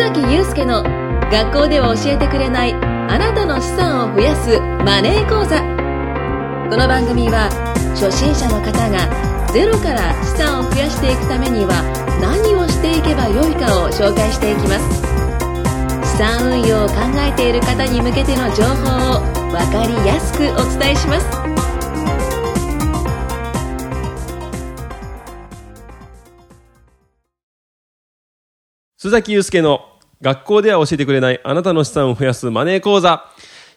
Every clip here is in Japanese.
崎祐介の学校では教えてくれないあなたの資産を増やすマネー講座。この番組は初心者の方がゼロから資産を増やしていくためには何をしていけばよいかを紹介していきます。資産運用を考えている方に向けての情報を分かりやすくお伝えします。須崎祐介の学校では教えてくれないあなたの資産を増やすマネー講座。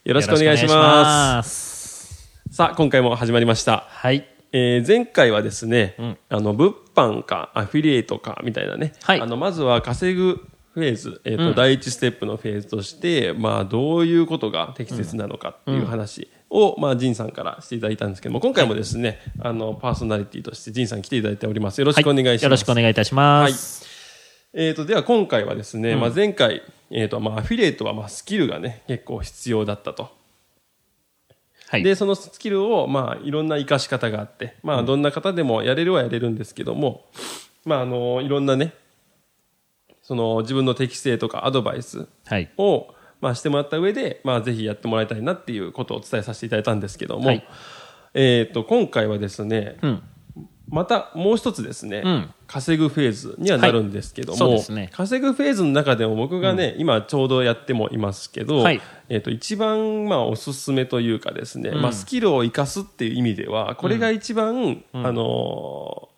よろしくお願いします。す。さあ今回も始まりました、はい。えー前回はですね、ん。あの物販かアフィリエイトかみたいなね、はい。あのまずは稼ぐフェーズ、えーとうん。第一ステップのフェーズとして、まあ、どういうことが適切なのかっていう話を、まあ、仁さんからしていただいたんですけども今回もですね、あのパーソナリティとして仁さん来ていただいております。よろしくお願いします、よろしくお願いいたします。えー、とでは今回はですね、まあ、前回、えーとまあ、アフィリエイトはまあスキルがね結構必要だったと、はい。でそのスキルをまあいろんな活かし方があって、まあ、どんな方でもやれるはやれるんですけども、まあ、あのいろんなねその自分の適性とかアドバイスはい。を、まあ、してもらった上で、まあ、ぜひやってもらいたいなっていうことをお伝えさせていただいたんですけども、はいえー、と今回はですね、うん。またもう一つですね、うん。稼ぐフェーズにはなるんですけども、はい。ね。稼ぐフェーズの中でも僕がね、今ちょうどやってもいますけど、はい。えっと一番まあおすすめというかですね、まあ、スキルを生かすっていう意味ではこれが一番、あのー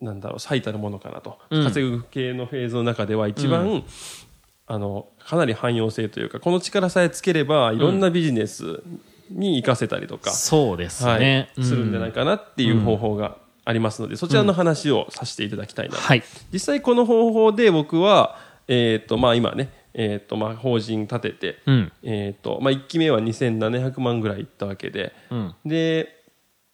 なんだろう最たるものかなと、うん。稼ぐ系のフェーズの中では一番、あのかなり汎用性というかこの力さえつければいろんなビジネスに活かせたりとか、そうですはいね。するんじゃないかなっていう方法がありますので、そちらの話をさせていただきたいなと、はい。実際この方法で僕は、えーとまあ、今ね、えーとまあ、法人立てて、うん。えーとまあ、1期目は2700万ぐらいいったわけでうん。で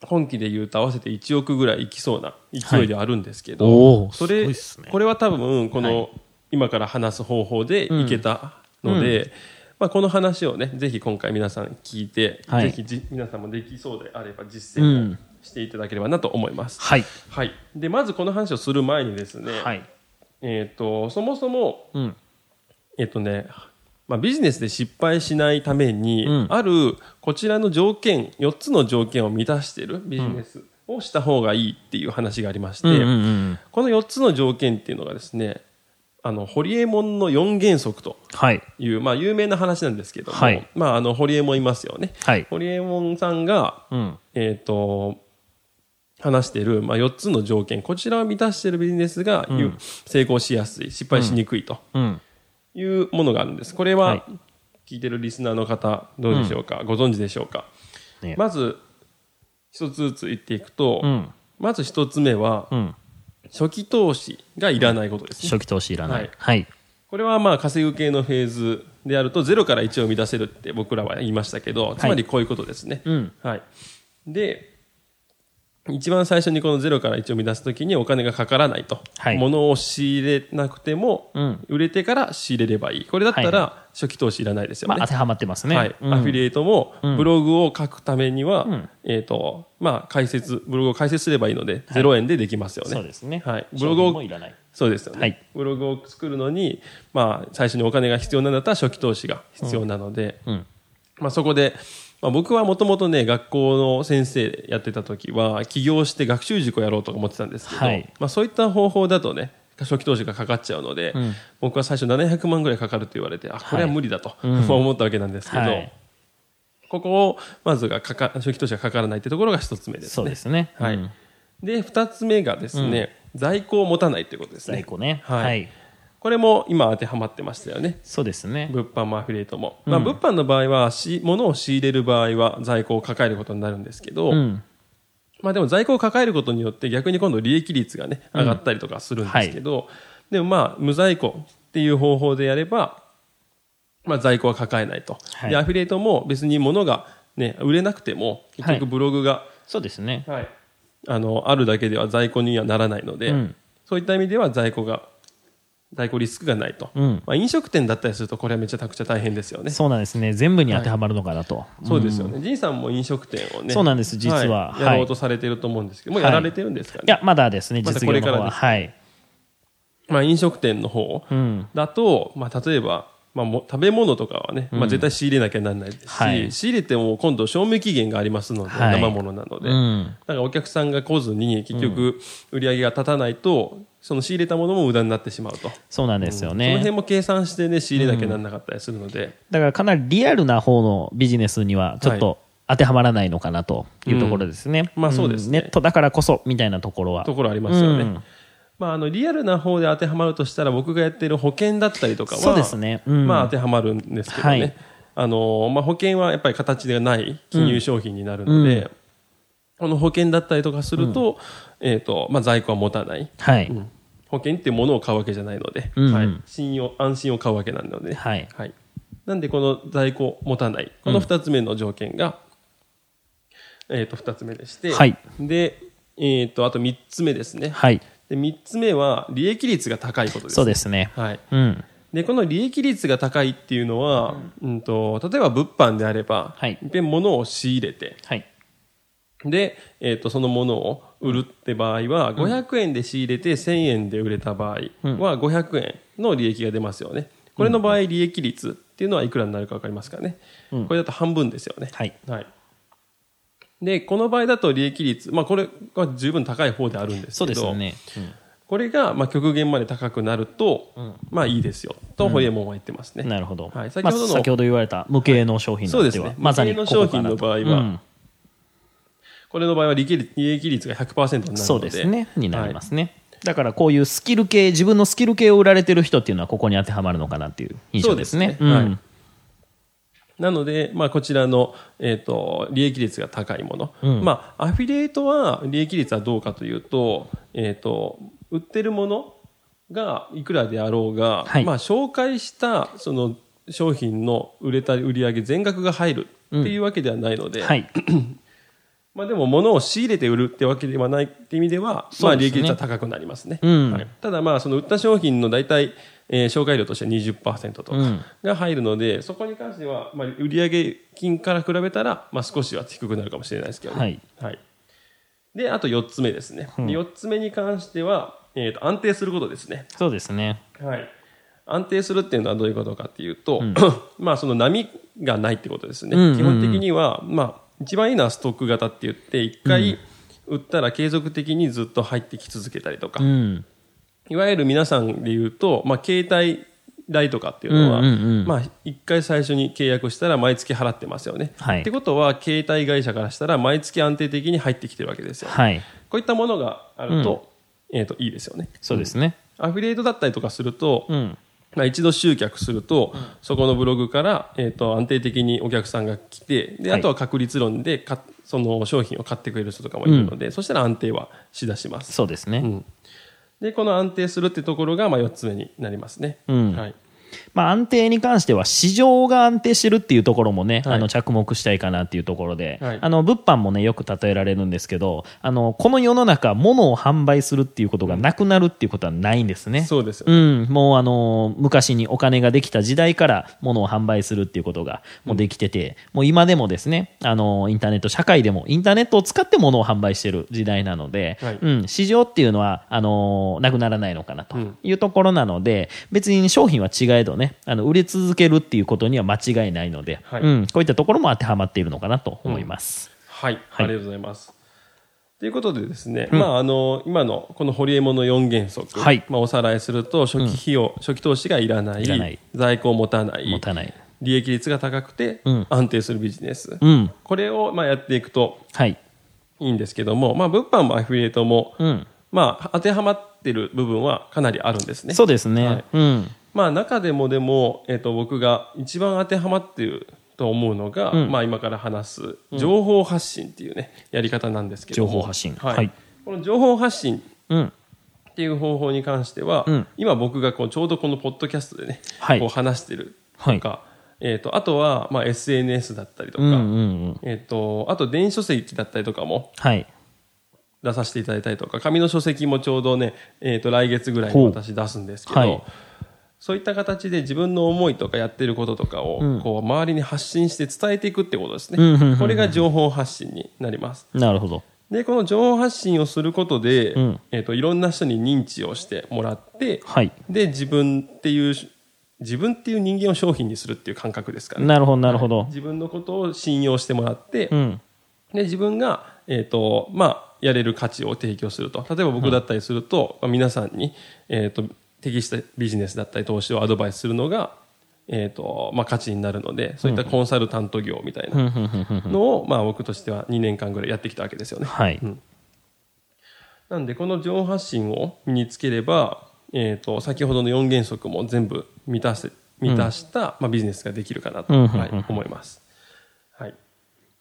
今期でいうと合わせて1億ぐらいいきそうな勢いではあるんですけど、おーそれね。これは多分この、はい。今から話す方法でいけたので、まあ、この話をねぜひ今回皆さん聞いて、はい。ぜひじ皆さんもできそうであれば実践をしていただければなと思います。はい。はい、でまずこの話をする前にですね、はい。えー、とそもそも、うん。えっとねまあ、ビジネスで失敗しないために、うんあるこちらの条件4つの条件を満たしているビジネスをした方がいいっていう話がありまして、うんうんうん。この4つの条件っていうのがですねあのホリエモンの4原則とはい。いう、まあ、有名な話なんですけども、はいまあ、あのホリエモンいますよね。はい。ホリエモンさんが、うん。えっと話している、まあ、4つの条件こちらを満たしているビジネスが、ん。成功しやすい失敗しにくいとうん。いうものがあるんです。これははい。聞いてるリスナーの方どうでしょうか、ご存知でしょうか、ね。まず一つずつ言っていくと、うん。まず一つ目はうん。初期投資がいらないことですね、初期投資いらなはい。い。はい。これはまあ稼ぐ系のフェーズであると0から1を生み出せるって僕らは言いましたけどつまりこういうことですね、うん。はい、で一番最初にこの0から1を生み出すときにお金がかからないと、はい。物を仕入れなくても、うん。売れてから仕入れればいい。これだったはいら初期投資いらないですよね、まあ、当てはまってますね。はい。うん。アフィリエイトもうん。ブログを書くためには、ん。えーとまあ、解説ブログを解説すればいいので、0円でできますよね。そうですね。はい、ブブログをログもいらない。そうですよね、はい。ブログを作るのに、まあ、最初にお金が必要なんだったら初期投資が必要なので、うん。まあ、そこで、まあ、僕はもともとね学校の先生やってた時は起業して学習塾をやろうとか思ってたんですけど、はいまあ、そういった方法だとね初期投資がかかっちゃうので、ん僕は最初700万ぐらいかかると言われてあこれは無理だと、うん思ったわけなんですけど、はいここをまずがかか初期投資がかからないというところが一つ目ですね。そうですね。はいうんで二つ目がですね、在庫を持たないということですね。在庫ね。はいはい。これも今当てはまってましたよね。そうですね。物販もアフィリエイトも。まあ、物販の場合はし、物を仕入れる場合は在庫を抱えることになるんですけど、うん。まあでも在庫を抱えることによって逆に今度利益率がね、上がったりとかするんですけど、でもまあ無在庫っていう方法でやれば、まあ在庫は抱えないと。はいで、アフィリエイトも別に物がね、売れなくても、結局はいブログが、そうですね。はい、あの、あるだけでは在庫にはならないので、うんそういった意味では在庫が、在庫リスクがないと。うん。まあ飲食店だったりするとこれはめちゃくちゃ大変ですよね。そうなんですね。全部に当てはまるのかなと。そうですよね。仁さんも飲食店をね。そうなんです実ははいやろうとされてると思うんですけど、もうやられてるんですかね。いや、まだですね、実業の方は。これからですはい。まあ、飲食店の方うん。だと、まあ、例えば、まあ、も食べ物とかはね、まあ、絶対仕入れなきゃなんないですし、はい仕入れても今度賞味期限がありますので、はい生物なので、うん。だからお客さんが来ずに結局売り上げが立たないと、その仕入れたものも無駄になってしまうと。そうなんですよその辺ね。も計算してね、仕入れなきゃなんなかったりするので、だからかなりリアルな方のビジネスにはちょっと当てはまらないのかなというところですね。うんまあそうですねんネットだからこそみたいなところは。ところありますよね。うんまあ、あのリアルな方で当てはまるとしたら僕がやってる保険だったりとかはそうですね。うん。まあ、当てはまるんですけどね、はい。あのまあ、保険はやっぱり形がない金融商品になるので、うん。この保険だったりとかすると,、えーとまあ、在庫は持たない、はい。うん。保険っていうものを買うわけじゃないので、うんうん。はい、信用安心を買うわけなので、はい。はい、なんでこの在庫を持たない。この2つ目の条件が、えー、と2つ目でして、はい。でえー、とあと3つ目ですね、はい。で3つ目は利益率が高いことです、そうですね。はい、うん。でこの利益率が高いっていうのは、うん、と例えば物販であれば、はい。いっぺん物を仕入れてはい。で、えー、とそのものを売るって場合は、500円で仕入れて1000円で売れた場合は500円の利益が出ますよね。これの場合利益率っていうのはいくらになるか分かりますかね、これだと半分ですよね。はい。はいでこの場合だと利益率、まあ、これは十分高い方であるんですそうけどですよね。うんこれがまあ極限まで高くなると、まあいいですよとホリエモンは言ってますね。なるほど。はい先先ほどのほど先ほど言われた無形の商品そうですね。まさに無形の商品の場合は、うんこれの場合は利益率利益率が100%になるので。そうですね。になりまはいすね。だからこういうスキル系、自分のスキル系を売られてる人っていうのはここに当てはまるのかなっていう印象ですね。そうですねはいうんなので、まあ、こちらの、えっ、と、利益率が高いもの。まあ、アフィリエイトは利益率はどうかというと、えっ、と、売ってるものがいくらであろうが、はいまあ、紹介した、その、商品の売れた売り上げ全額が入るっていうわけではないので、はい。まあでも物を仕入れて売るってわけではないって意味では、まあ利益率は高くなりますね。うんはい、ただまあその売った商品の大体、えー紹介料として20%とかうんが入るので、そこに関しては、まあ売上金から比べたら、まあ少しは低くなるかもしれないですけどね。はい。はい。で、あと4つ目ですね。で4つ目に関しては、えーと安定することですね。そうですね。はい。安定するっていうのはどういうことかっていうと、まあその波がないってことですね。うんうんうん基本的には、まあ一番いいのはストック型って言って、一回売ったら継続的にずっと入ってき続けたりとか、うん。いわゆる皆さんで言うと、まあ携帯代とかっていうのは、うんうんうんまあ一回最初に契約したら毎月払ってますよね。はいってことは、携帯会社からしたら毎月安定的に入ってきてるわけですよ。はい。こういったものがあると、えっ、と、いいですよね。そうですね。アフィリエイトだったりとかすると、うん。まあ、一度集客すると、そこのブログから、えー、と安定的にお客さんが来てではい。あとは確率論でかその商品を買ってくれる人とかもいるので、そしたら安定はしだします。そうですね。ん。でこの安定するってところが、まあ、4つ目になりますね、うん。はい、まあ、安定に関しては市場が安定してるっていうところもね、はい。あの着目したいかなっていうところで、はい。あの物販もねよく例えられるんですけどあのこの世の中物を販売するっていうことがなくなるっていうことはないんですね。そうですようね、ん、もうあの昔にお金ができた時代から物を販売するっていうことがもうできてて、もう今でもですねあのインターネット社会でもインターネットを使って物を販売してる時代なので、はい。うん、市場っていうのはあのなくならないのかなというところなので、別に商品は違えどねあの売れ続けるっていうことには間違いないので、はい。うん、こういったところも当てはまっているのかなと思います。はい、はい。ありがとうございます。ということでですね、まあ、あの今のこのホリエモンの4原則、はい。まあ、おさらいすると初期費用、初期投資がいらない。在庫を持たない持たない。利益率が高くてうん。安定するビジネス、うん、これをまあやっていくとはい。いいんですけども、まあ、物販もアフィリエイトも、うん、まあ、当てはまってる部分はかなりあるんですね。そうですね。はい。うん、まあ、中でもでも、えっと僕が一番当てはまっていると思うのが、うん。まあ、今から話す情報発信っていうね、やり方なんですけども。情報発信。はい。はい。この情報発信うん、っていう方法に関しては、うん。今僕がこうちょうどこのポッドキャストでね、はい。こう話してるはい。とか、えっとあとは、まあ、SNS だったりとか、うん、うん、うん。えっとあと電子書籍だったりとかもはい。出させていただいたりとか紙の書籍もちょうどね、えー、と来月ぐらいに私出すんですけど、はいそういった形で自分の思いとかやってることとかを、こう周りに発信して伝えていくってことですね、うんうんうんうん。これが情報発信になります。なるほど。でこの情報発信をすることで、ん。えー、といろんな人に認知をしてもらって、はい。で自分っていう自分っていう人間を商品にするっていう感覚ですかね。なるほど、なるほど。自分のことを信用してもらって、うん。で自分が、えーとまあ、やれる価値を提供すると。例えば僕だったりすると、まあ皆さんに、えー、と適したビジネスだったり投資をアドバイスするのが、えーとまあ、価値になるのでそういったコンサルタント業みたいなのを、まあ、僕としては2年間ぐらいやってきたわけですよね。はい。なんでこの情報発信を身につければ、えー、と先ほどの4原則も全部満たせ満たした、まあ、ビジネスができるかなと、うんはい、思います。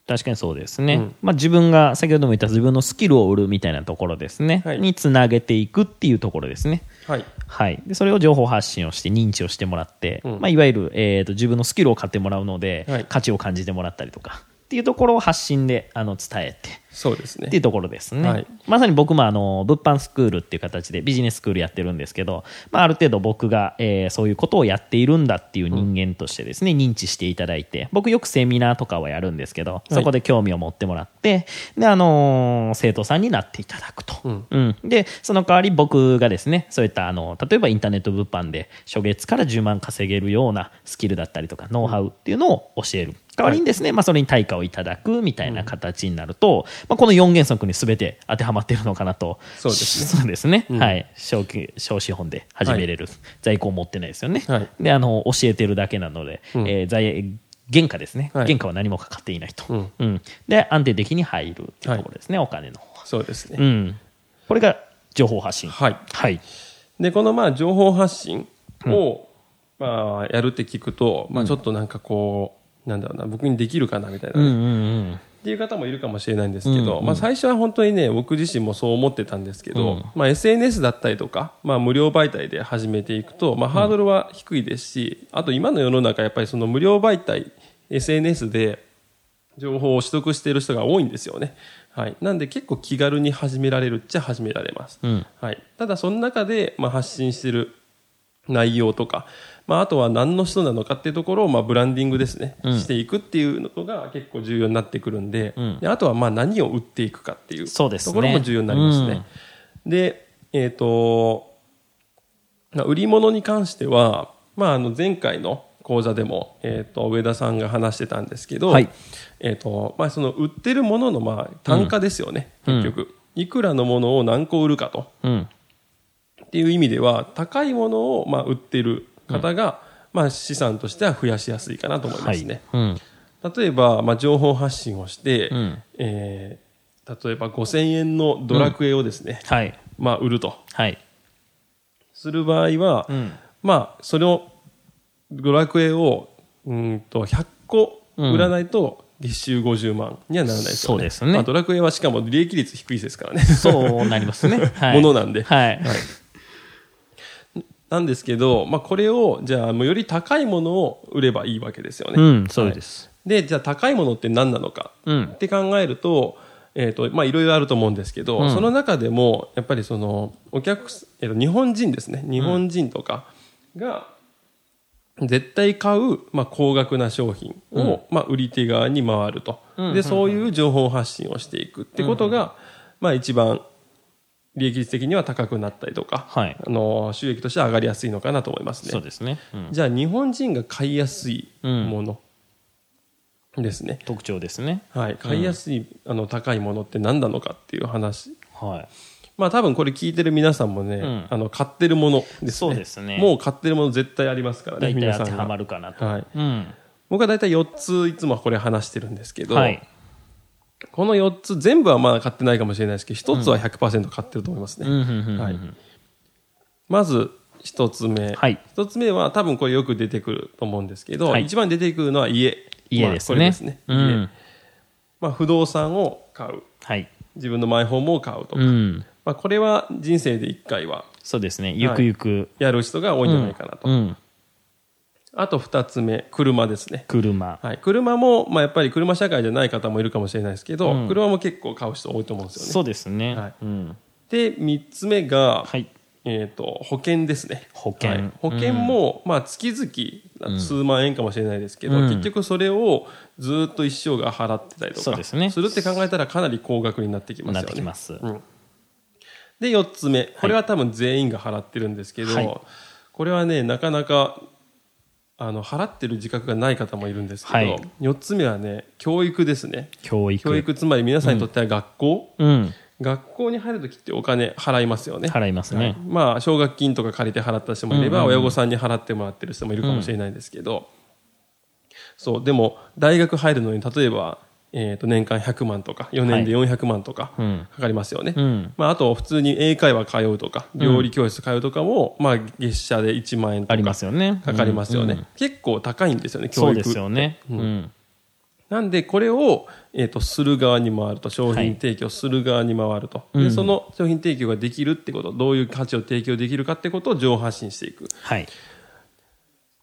はい確かにそうですね。まあ自分が、先ほども言った自分のスキルを売るみたいなところですね。はいにつなげていくっていうところですね。はいはい。で、それを情報発信をして認知をしてもらって、うんまあいわゆる、えっ、と、自分のスキルを買ってもらうので、はい価値を感じてもらったりとか、っていうところを発信で、あの、伝えて、そうですねっていうところですね。はいまさに僕もあの、物販スクールっていう形でビジネススクールやってるんですけど、まあある程度僕が、えーそういうことをやっているんだっていう人間としてですね、認知していただいて、僕よくセミナーとかはやるんですけど、そこで興味を持ってもらって、で、あのー生徒さんになっていただくと。うんうん。で、その代わり僕がですね、そういったあの、例えばインターネット物販で初月から10万稼げるようなスキルだったりとか、ノウハウっていうのを教える。代わりにですね、まあそれに対価をいただくみたいな形になると、まあこの4原則に全て当てはまっているのかなと。そうですねね。うんはい。小規小資本で始めれる。在庫を持ってないですよね。はいで、あの、教えてるだけなので、うんえー在、原価ですね。はい原価は何もかかっていないと。うんうん。で、安定的に入るっていうところですね、お金の方は。そうですね、うん。これが情報発信。はいはい。でこのまあ情報発信を、まあ、やるって聞くと、まあ、ちょっとなんかこう、なんだろうな僕にできるかなみたいなね、うんうんうん。っていう方もいるかもしれないんですけど、うんまあ、最初は本当にね僕自身もそう思ってたんですけど、うん。まあ、SNS だったりとか、まあ、無料媒体で始めていくと、まあ、ハードルは低いですし、あと今の世の中やっぱりその無料媒体 SNS で情報を取得している人が多いんですよね。はい、なんで結構気軽に始められるっちゃ始められます。うん。はい、ただその中で、まあ、発信している内容とか、まあ、あとは何の人なのかっていうところを、まあ、ブランディングですね、うんしていくっていうのが結構重要になってくるんで,、うんであとはまあ何を売っていくかっていうそうですねところも重要になりますね。で、えっ、と、まあ売り物に関しては、まあ、あの前回の講座でも、えっ、と、上田さんが話してたんですけど、はいえっ、と、まあ、その売ってるものの、まあ、単価ですよね、うん結局。いくらのものを何個売るかと。うん。っていう意味では高いものをまあ売ってる方が、まあ資産としては増やしやすいかなと思いますね。うん。例えば、まあ、情報発信をして、うんえー例えば5000円のドラクエをですね、はい。まあ売るとはい。する場合は、うんまあそのドラクエをうんと100個売らないと月収50万にはならないですよね。そうですねまあ、ドラクエはしかも利益率低いですからね。そうなりますね。はい。ものなんではい。なんですけど、まあ、これをじゃあもうより高いものを売ればいいわけですよね。うん、そうです。でじゃあ高いものって何なのかうん。って考えると,、えーとまあ、いろいろあると思うんですけど、うん。その中でもやっぱりそのお客す、えーと日本人ですね。日本人とかが絶対買う、まあ、高額な商品を、まあ、売り手側に回ると、うん。でそういう情報発信をしていくってことが、まあ、一番利益率的には高くなったりとか、はいあの収益としては上がりやすいのかなと思いますね。そうですね。うんじゃあ日本人が買いやすいものですね。特徴ですね。はい、買いやすい、あの高いものって何なのかっていう話。はい。まあ多分これ聞いてる皆さんもね、んあの買ってるものですね。そうですねもう買ってるもの絶対ありますからね、皆さんが。当てはまるかなと。はい。うん。僕は大体4ついつもこれ話してるんですけど、はい。この4つ全部はまだ買ってないかもしれないですけど、1つは100%買ってると思いますね。はいまず1つ目。はい1つ目は多分これよく出てくると思うんですけど、はい一番出てくるのは家。家ですね。まあこれですね。家うん。まあ、不動産を買う。はい。自分のマイホームを買うとか。うん。まあ、これは人生で1回はそうですね。ゆくゆく。やる人が多いんじゃないかなと。うん。あと2つ目、車ですね。車。はい、車も、まあ、やっぱり車社会じゃない方もいるかもしれないですけど、うん車も結構買う人多いと思うんですよね。そうですね。はいうん。で、3つ目が、はい。えー、と保険ですね。保険はい保険も、まあ、月々数万円かもしれないですけど、うん結局それをずっと一生が払ってたりとかすねるって考えたらかなり高額になってきますなよね。ってきます。うんで4つ目これは多分全員が払ってるんですけど、はいこれはねなかなかあの払ってる自覚がない方もいるんですけど、はい。4つ目はね教育ですね。教育。教育つまり皆さんにとっては学校、うん。学校に入るときってお金払いますよね。払いますね。まあ奨学金とか借りて払った人もいれば、親御さんに払ってもらってる人もいるかもしれないですけど、そう。でも大学入るのに例えば、えー、と年間100万とか4年で400万とかんかかりますよね、うん。まあ、あと普通に英会話通うとか料理教室通うとかも、まあ、月謝で1万円とかありますよね。かかりますよね、うんうん結構高いんですよね教育そうですよね。うん。なんでこれを、えー、とする側に回ると商品提供する側に回ると、でその商品提供ができるってことどういう価値を提供できるかってことを情報発信していくはい。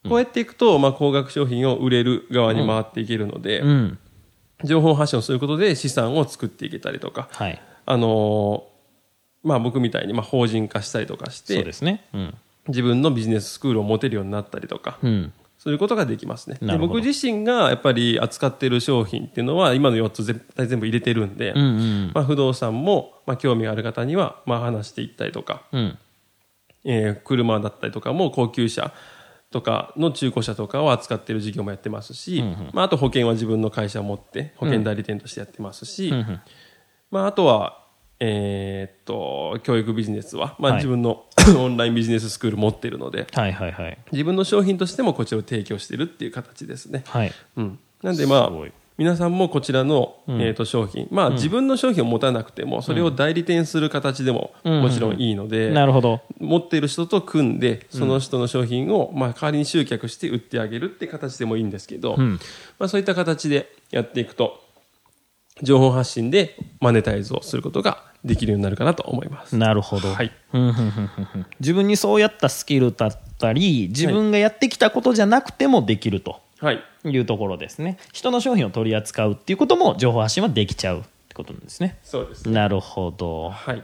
こうやっていくと、まあ、高額商品を売れる側に回っていけるので、うん。情報発信をすることで資産を作っていけたりとか、はい。あのーまあ、僕みたいにまあ法人化したりとかしてそうですね。うん。自分のビジネススクールを持てるようになったりとか、うん。そういうことができますねでなるほど僕自身がやっぱり扱っている商品っていうのは今の4つ絶対全部入れてるんで、うんうん。まあ、不動産も、まあ、興味がある方にはまあ話していったりとか、うん。えー車だったりとかも高級車とかの中古車とかを扱っている事業もやってますし、まあ、あと保険は自分の会社を持って保険代理店としてやってますし、んまあ、あとは、えーっと教育ビジネスは、まあ、はい自分の オンラインビジネススクール持っているのではいはいはい。自分の商品としてもこちらを提供しているっていう形ですね。はい。うん、なんでまあ皆さんもこちらの、えー、と商品、まあ、自分の商品を持たなくてもそれを代理店する形でももちろんいいので、なるほど。持っている人と組んでその人の商品を、まあ、代わりに集客して売ってあげるって形でもいいんですけど、ん。まあ、そういった形でやっていくと情報発信でマネタイズをすることができるようになるかなと思います。なるほど。はい。うん。うんうんうんうん自分にそうやったスキルだったり、自分がやってきたことじゃなくてもできると。はいいうところですね。人の商品を取り扱うっていうことも情報発信はできちゃうってことなんですね。そうですねなるほど。はい。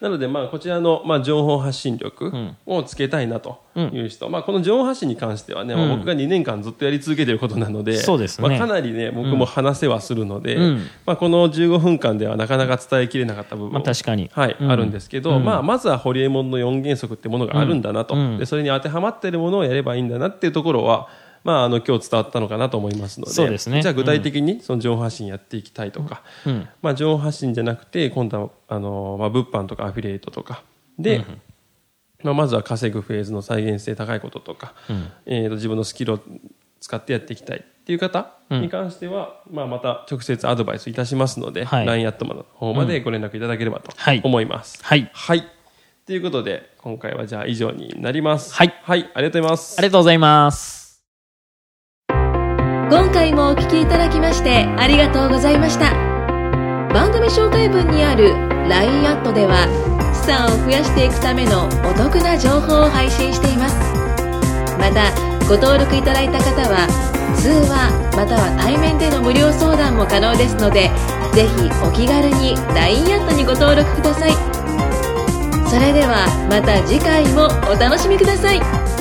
なので、まあ、こちらの、まあ、情報発信力をつけたいなという人、まあ、この情報発信に関してはね、まあ僕が2年間ずっとやり続けていることなので、そうですね。まあ、かなりね、僕も話せはするので、ん。まあ、この15分間ではなかなか伝えきれなかった部分もまあ確かに。はい、あるんですけど、まあ、まずはホリエモンの4原則ってものがあるんだなと、でそれに当てはまっているものをやればいいんだなっていうところは、まあ、あの今日伝わったのかなと思いますのでそうですねじゃあ具体的にその情報発信やっていきたいとか、まあ、情報発信じゃなくて今度はあの、まあ、物販とかアフィリエイトとかで、まあ、まずは稼ぐフェーズの再現性高いこととか、えーと自分のスキルを使ってやっていきたいっていう方に関しては、まあ、また直接アドバイスいたしますので、はい LINE アットマの方までご連絡いただければとはい思います。はい。はい。ということで、今回はじゃあ以上になります。はい。はい、ありがとうございます。ありがとうございます。今回もお聞きいただきましてありがとうございました。番組紹介文にある LINE アットでは資産を増やしていくためのお得な情報を配信しています。またご登録いただいた方は通話または対面での無料相談も可能ですのでぜひお気軽に LINE アットにご登録ください。それではまた次回もお楽しみください。